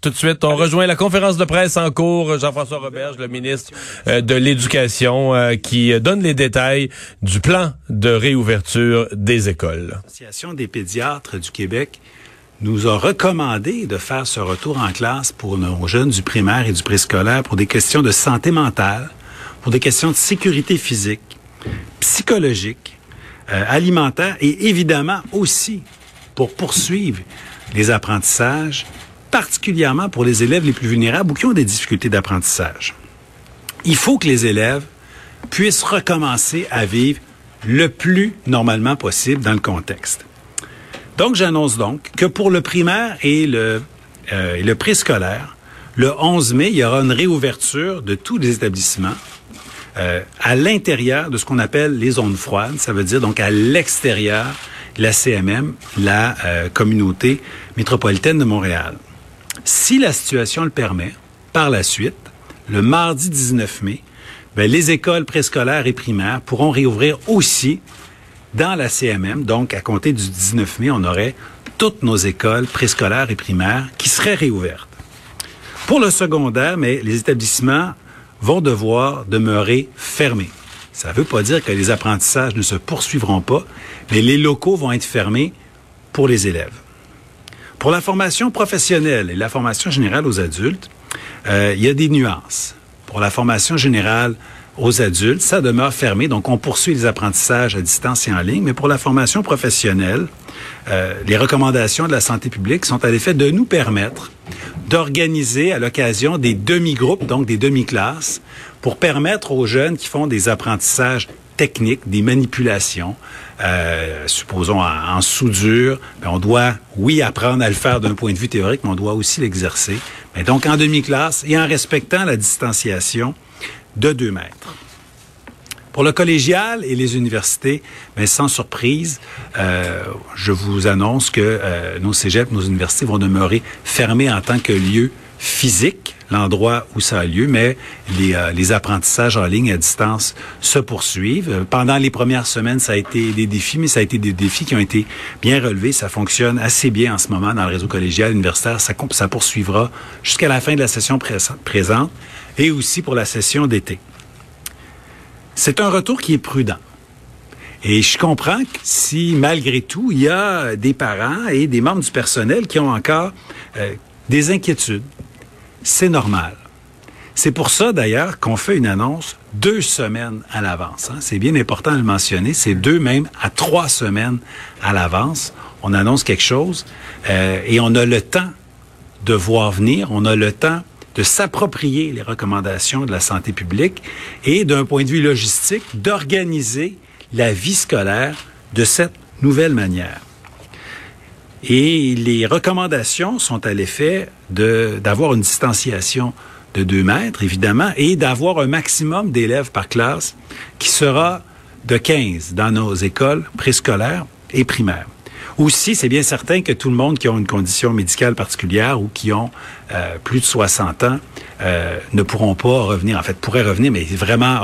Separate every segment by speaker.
Speaker 1: Tout de suite, on rejoint la conférence de presse en cours. Jean-François Roberge, le ministre euh, de l'Éducation, euh, qui donne les détails du plan de réouverture des écoles.
Speaker 2: L'Association des pédiatres du Québec nous a recommandé de faire ce retour en classe pour nos jeunes du primaire et du préscolaire pour des questions de santé mentale, pour des questions de sécurité physique, psychologique, euh, alimentaire et évidemment aussi pour poursuivre les apprentissages particulièrement pour les élèves les plus vulnérables ou qui ont des difficultés d'apprentissage. Il faut que les élèves puissent recommencer à vivre le plus normalement possible dans le contexte. Donc, j'annonce donc que pour le primaire et le, euh, le préscolaire, le 11 mai, il y aura une réouverture de tous les établissements euh, à l'intérieur de ce qu'on appelle les zones froides. Ça veut dire donc à l'extérieur la CMM, la euh, communauté métropolitaine de Montréal. Si la situation le permet, par la suite, le mardi 19 mai, ben, les écoles préscolaires et primaires pourront réouvrir aussi dans la CMM. Donc, à compter du 19 mai, on aurait toutes nos écoles préscolaires et primaires qui seraient réouvertes. Pour le secondaire, mais les établissements vont devoir demeurer fermés. Ça ne veut pas dire que les apprentissages ne se poursuivront pas, mais les locaux vont être fermés pour les élèves. Pour la formation professionnelle et la formation générale aux adultes, euh, il y a des nuances. Pour la formation générale aux adultes, ça demeure fermé, donc on poursuit les apprentissages à distance et en ligne, mais pour la formation professionnelle, euh, les recommandations de la santé publique sont à l'effet de nous permettre d'organiser à l'occasion des demi-groupes, donc des demi-classes, pour permettre aux jeunes qui font des apprentissages techniques, des manipulations, euh, supposons en, soudure, ben, on doit, oui, apprendre à le faire d'un point de vue théorique, mais on doit aussi l'exercer. Mais donc en demi-classe et en respectant la distanciation de deux mètres. Pour le collégial et les universités, mais sans surprise, euh, je vous annonce que euh, nos cégeps, nos universités vont demeurer fermés en tant que lieu physique, l'endroit où ça a lieu, mais les, euh, apprentissages en ligne à distance se poursuivent. Pendant les premières semaines, ça a été des défis, mais ça a été des défis qui ont été bien relevés. Ça fonctionne assez bien en ce moment dans le réseau collégial universitaire. Ça, ça poursuivra jusqu'à la fin de la session présente et aussi pour la session d'été. C'est un retour qui est prudent. Et je comprends que si, malgré tout, il y a des parents et des membres du personnel qui ont encore euh, des inquiétudes, c'est normal. C'est pour ça, d'ailleurs, qu'on fait une annonce deux semaines à l'avance. Hein. C'est bien important de le mentionner. C'est deux, même à trois semaines à l'avance. On annonce quelque chose euh, et on a le temps de voir venir. On a le temps de s'approprier les recommandations de la santé publique et, d'un point de vue logistique, d'organiser la vie scolaire de cette nouvelle manière. Et les recommandations sont à l'effet d'avoir une distanciation de deux mètres, évidemment, et d'avoir un maximum d'élèves par classe qui sera de 15 dans nos écoles préscolaires et primaires. Aussi, c'est bien certain que tout le monde qui a une condition médicale particulière ou qui ont euh, plus de 60 ans euh, ne pourront pas revenir. En fait, pourraient revenir, mais vraiment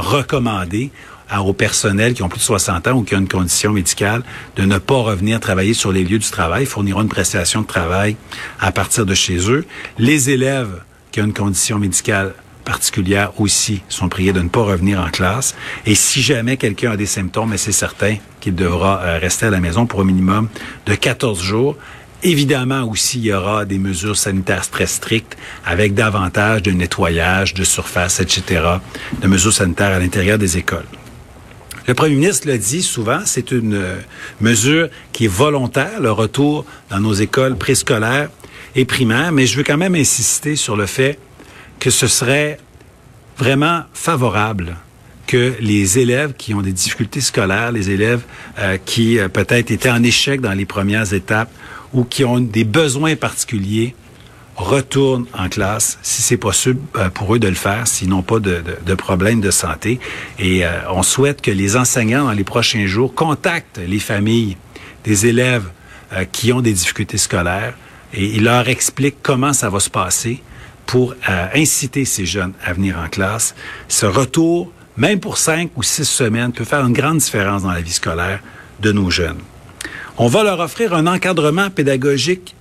Speaker 2: recommandé au personnel qui ont plus de 60 ans ou qui ont une condition médicale de ne pas revenir travailler sur les lieux du travail, fourniront une prestation de travail à partir de chez eux. Les élèves qui ont une condition médicale particulière aussi sont priés de ne pas revenir en classe. Et si jamais quelqu'un a des symptômes, c'est certain qu'il devra euh, rester à la maison pour un minimum de 14 jours. Évidemment aussi, il y aura des mesures sanitaires très strictes avec davantage de nettoyage de surface, etc., de mesures sanitaires à l'intérieur des écoles. Le premier ministre le dit souvent, c'est une euh, mesure qui est volontaire, le retour dans nos écoles préscolaires et primaires, mais je veux quand même insister sur le fait que ce serait vraiment favorable que les élèves qui ont des difficultés scolaires, les élèves euh, qui euh, peut-être étaient en échec dans les premières étapes ou qui ont des besoins particuliers, retournent en classe si c'est possible euh, pour eux de le faire, s'ils n'ont pas de, de, de problèmes de santé. Et on souhaite que les enseignants, dans les prochains jours, contactent les familles des élèves qui ont des difficultés scolaires et ils leur expliquent comment ça va se passer pour euh, inciter ces jeunes à venir en classe. Ce retour, même pour cinq ou six semaines, peut faire une grande différence dans la vie scolaire de nos jeunes. On va leur offrir un encadrement pédagogique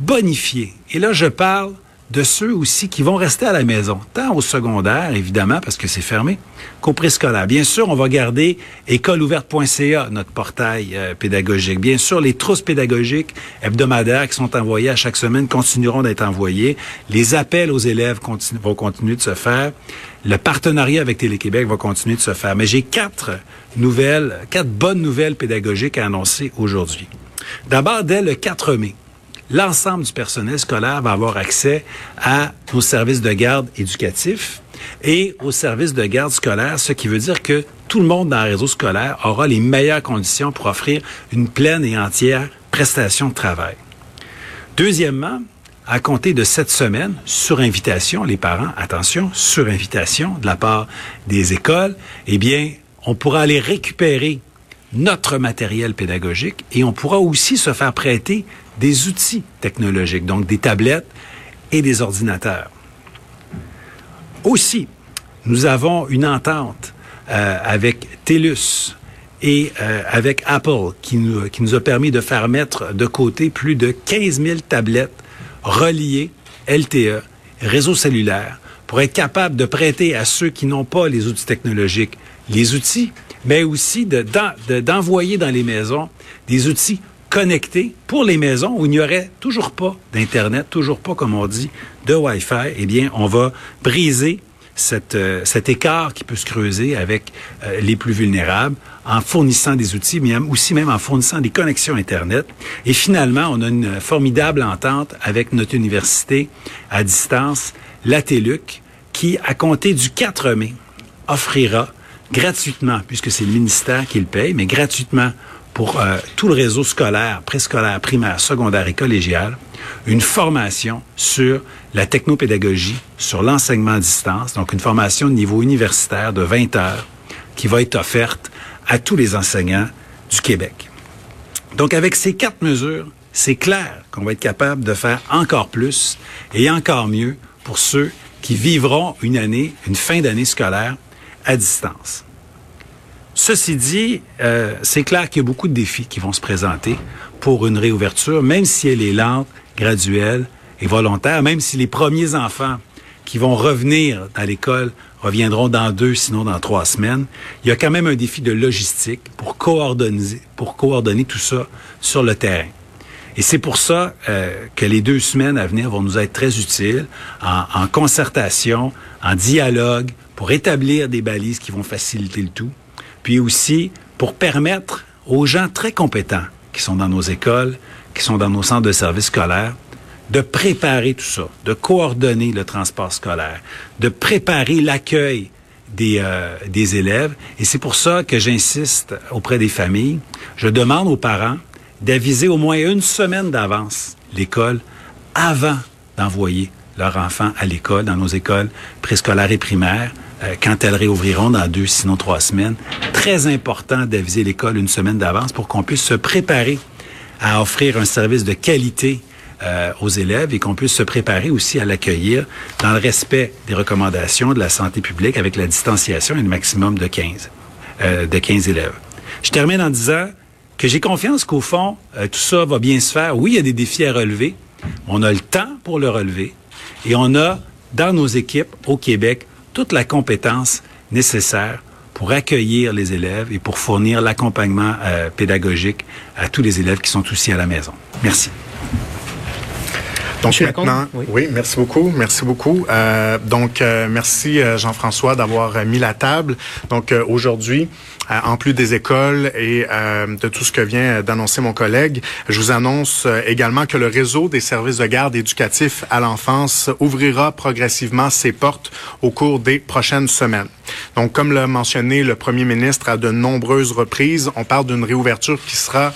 Speaker 2: bonifié. Et là, je parle de ceux aussi qui vont rester à la maison, tant au secondaire, évidemment, parce que c'est fermé, qu'au préscolaire. Bien sûr, on va garder écoleouverte.ca, notre portail euh, pédagogique. Bien sûr, les trousses pédagogiques hebdomadaires qui sont envoyées à chaque semaine continueront d'être envoyées. Les appels aux élèves vont continuer de se faire. Le partenariat avec Télé-Québec va continuer de se faire. Mais j'ai quatre nouvelles, quatre bonnes nouvelles pédagogiques à annoncer aujourd'hui. D'abord, dès le 4 mai, l'ensemble du personnel scolaire va avoir accès à nos services de garde éducatifs et aux services de garde scolaire, ce qui veut dire que tout le monde dans le réseau scolaire aura les meilleures conditions pour offrir une pleine et entière prestation de travail. Deuxièmement, à compter de cette semaine, sur invitation, les parents, attention, sur invitation de la part des écoles, eh bien, on pourra aller récupérer notre matériel pédagogique et on pourra aussi se faire prêter des outils technologiques, donc des tablettes et des ordinateurs. Aussi, nous avons une entente euh, avec TELUS et euh, avec Apple qui nous, qui nous a permis de faire mettre de côté plus de 15 000 tablettes reliées LTE, réseau cellulaire, pour être capable de prêter à ceux qui n'ont pas les outils technologiques les outils, mais aussi d'envoyer de, dans les maisons des outils connectés pour les maisons où il n'y aurait toujours pas d'Internet, toujours pas, comme on dit, de Wi-Fi. Eh bien, on va briser cette, euh, cet écart qui peut se creuser avec euh, les plus vulnérables en fournissant des outils, mais aussi même en fournissant des connexions Internet. Et finalement, on a une formidable entente avec notre université à distance, la TELUC, qui, à compter du 4 mai, offrira gratuitement, puisque c'est le ministère qui le paye, mais gratuitement pour euh, tout le réseau scolaire, préscolaire, primaire, secondaire et collégial, une formation sur la technopédagogie, sur l'enseignement à distance, donc une formation de niveau universitaire de 20 heures qui va être offerte à tous les enseignants du Québec. Donc avec ces quatre mesures, c'est clair qu'on va être capable de faire encore plus et encore mieux pour ceux qui vivront une année, une fin d'année scolaire à distance. Ceci dit, euh, c'est clair qu'il y a beaucoup de défis qui vont se présenter pour une réouverture, même si elle est lente, graduelle et volontaire, même si les premiers enfants qui vont revenir à l'école reviendront dans deux, sinon dans trois semaines. Il y a quand même un défi de logistique pour coordonner, pour coordonner tout ça sur le terrain. Et c'est pour ça euh, que les deux semaines à venir vont nous être très utiles en, concertation, en dialogue, pour établir des balises qui vont faciliter le tout, puis aussi pour permettre aux gens très compétents qui sont dans nos écoles, qui sont dans nos centres de services scolaires, de préparer tout ça, de coordonner le transport scolaire, de préparer l'accueil des, euh, des élèves. Et c'est pour ça que j'insiste auprès des familles. Je demande aux parents d'aviser au moins une semaine d'avance l'école avant d'envoyer leur enfant à l'école, dans nos écoles préscolaires et primaires, euh, quand elles réouvriront dans deux, sinon trois semaines. Très important d'aviser l'école une semaine d'avance pour qu'on puisse se préparer à offrir un service de qualité euh, aux élèves et qu'on puisse se préparer aussi à l'accueillir dans le respect des recommandations de la santé publique avec la distanciation et le maximum de 15, euh, de 15 élèves. Je termine en disant que j'ai confiance qu'au fond, tout ça va bien se faire. Oui, il y a des défis à relever. On a le temps pour le relever et on a dans nos équipes au Québec toute la compétence nécessaire pour accueillir les élèves et pour fournir l'accompagnement euh, pédagogique à tous les élèves qui sont aussi à la maison. Merci.
Speaker 3: Donc maintenant, oui. merci beaucoup, merci beaucoup. Euh, donc euh, merci euh, Jean-François d'avoir mis la table. Donc aujourd'hui, en plus des écoles et de tout ce que vient d'annoncer mon collègue, je vous annonce également que le réseau des services de garde éducatifs à l'enfance ouvrira progressivement ses portes au cours des prochaines semaines. Donc comme l'a mentionné le Premier ministre à de nombreuses reprises, on parle d'une réouverture qui sera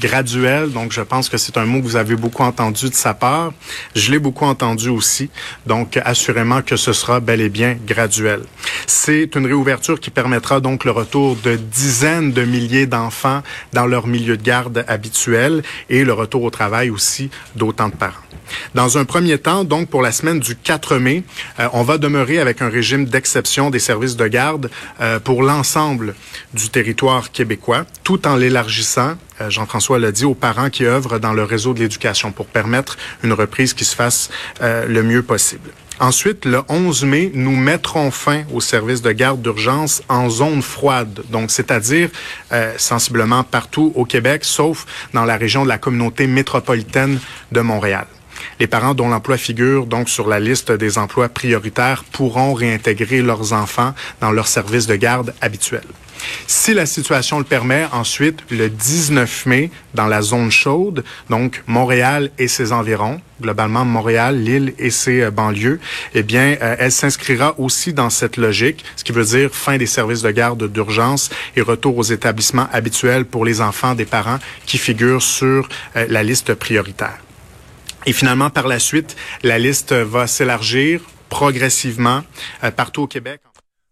Speaker 3: graduel. Donc, je pense que c'est un mot que vous avez beaucoup entendu de sa part. Je l'ai beaucoup entendu aussi. Donc, assurément que ce sera bel et bien graduel. C'est une réouverture qui permettra donc le retour de dizaines de milliers d'enfants dans leur milieu de garde habituel et le retour au travail aussi d'autant de parents. Dans un premier temps, donc pour la semaine du 4 mai, euh, on va demeurer avec un régime d'exception des services de garde euh, pour l'ensemble du territoire québécois, tout en l'élargissant, Jean-François l'a dit, aux parents qui œuvrent dans le réseau de l'éducation pour permettre une reprise qui se fasse le mieux possible. Ensuite, le 11 mai, nous mettrons fin au service de garde d'urgence en zone froide, donc c'est-à-dire sensiblement partout au Québec, sauf dans la région de la communauté métropolitaine de Montréal. Les parents dont l'emploi figure donc sur la liste des emplois prioritaires pourront réintégrer leurs enfants dans leur service de garde habituel. Si la situation le permet, ensuite, le 19 mai, dans la zone chaude, donc Montréal et ses environs, globalement Montréal, Lille et ses euh, banlieues, eh bien, euh, elle s'inscrira aussi dans cette logique, ce qui veut dire fin des services de garde d'urgence et retour aux établissements habituels pour les enfants des parents qui figurent sur euh, la liste prioritaire. Et finalement, par la suite, la liste va s'élargir progressivement partout au Québec.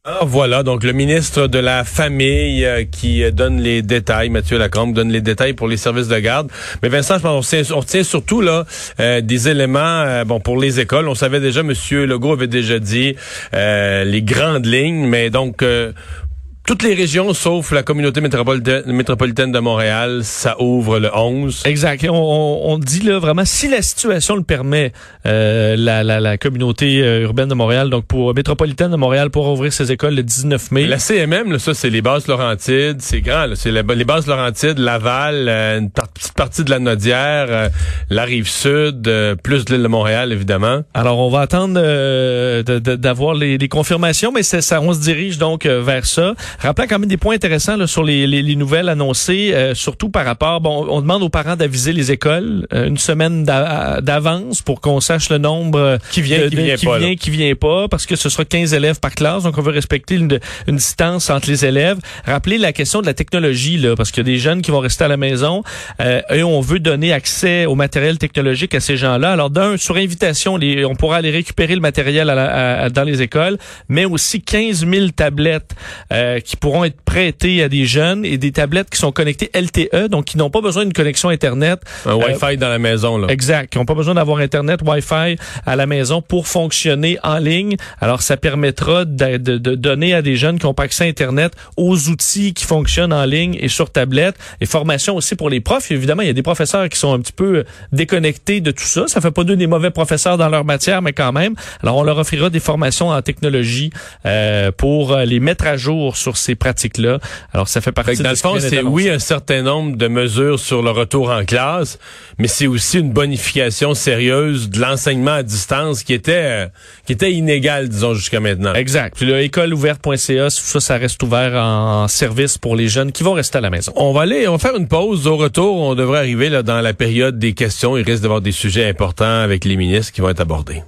Speaker 1: Alors voilà, donc le ministre de la Famille euh, qui donne les détails, Mathieu Lacombe donne les détails pour les services de garde. Mais Vincent, je pense on retient, surtout là euh, des éléments bon pour les écoles. On savait déjà, Monsieur Legault avait déjà dit les grandes lignes, mais donc toutes les régions, sauf la communauté métropolitaine de Montréal, ça ouvre le 11.
Speaker 4: Exact. On, on dit là vraiment, si la situation le permet, euh, la, la, la, communauté euh, urbaine de Montréal, donc pour métropolitaine de Montréal, pour ouvrir ses écoles le 19 mai.
Speaker 1: La CMM, là, ça, c'est les bases Laurentides, c'est grand. C'est les bases Laurentides, Laval, euh, une petite partie de la Nodière, la rive sud, plus l'île de Montréal, évidemment.
Speaker 4: Alors, on va attendre d'avoir les, les, confirmations, mais ça, on se dirige donc vers ça. Rappelant quand même des points intéressants là, sur les, les, les, nouvelles annoncées, euh, surtout par rapport, bon, on demande aux parents d'aviser les écoles euh, une semaine d'avance pour qu'on sache le nombre euh,
Speaker 1: qui vient, qui, vient,
Speaker 4: qui,
Speaker 1: pas,
Speaker 4: vient qui vient pas, parce que ce sera 15 élèves par classe, donc on veut respecter une, une distance entre les élèves. Rappelez la question de la technologie, là, parce qu'il y a des jeunes qui vont rester à la maison et on veut donner accès au matériel technologique à ces gens-là. Alors d'un, sur invitation, les, on pourra aller récupérer le matériel à dans les écoles, mais aussi 15 000 tablettes qui pourront être prêtés à des jeunes et des tablettes qui sont connectées LTE, donc qui n'ont pas besoin d'une connexion Internet.
Speaker 1: Un euh, Wi-Fi dans la maison, là.
Speaker 4: Exact. Qui n'ont pas besoin d'avoir Internet, Wi-Fi à la maison pour fonctionner en ligne. Alors, ça permettra de, de, de donner à des jeunes qui n'ont pas accès à Internet aux outils qui fonctionnent en ligne et sur tablette. Et formation aussi pour les profs. Évidemment, il y a des professeurs qui sont un petit peu déconnectés de tout ça. Ça fait pas d'eux des mauvais professeurs dans leur matière, mais quand même. Alors, on leur offrira des formations en technologie euh, pour les mettre à jour sur ces pratiques-là. Alors, ça fait partie
Speaker 1: fait dans le fond, c'est oui un certain nombre de mesures sur le retour en classe, mais c'est aussi une bonification sérieuse de l'enseignement à distance qui était qui était inégal, disons, jusqu'à maintenant.
Speaker 4: Exact. Puis l'écoleouverte.ca, ça, ça reste ouvert en service pour les jeunes qui vont rester à la maison.
Speaker 1: On va aller, on va faire une pause. Au retour, on devrait arriver là dans la période des questions. Il risque d'avoir des sujets importants avec les ministres qui vont être abordés.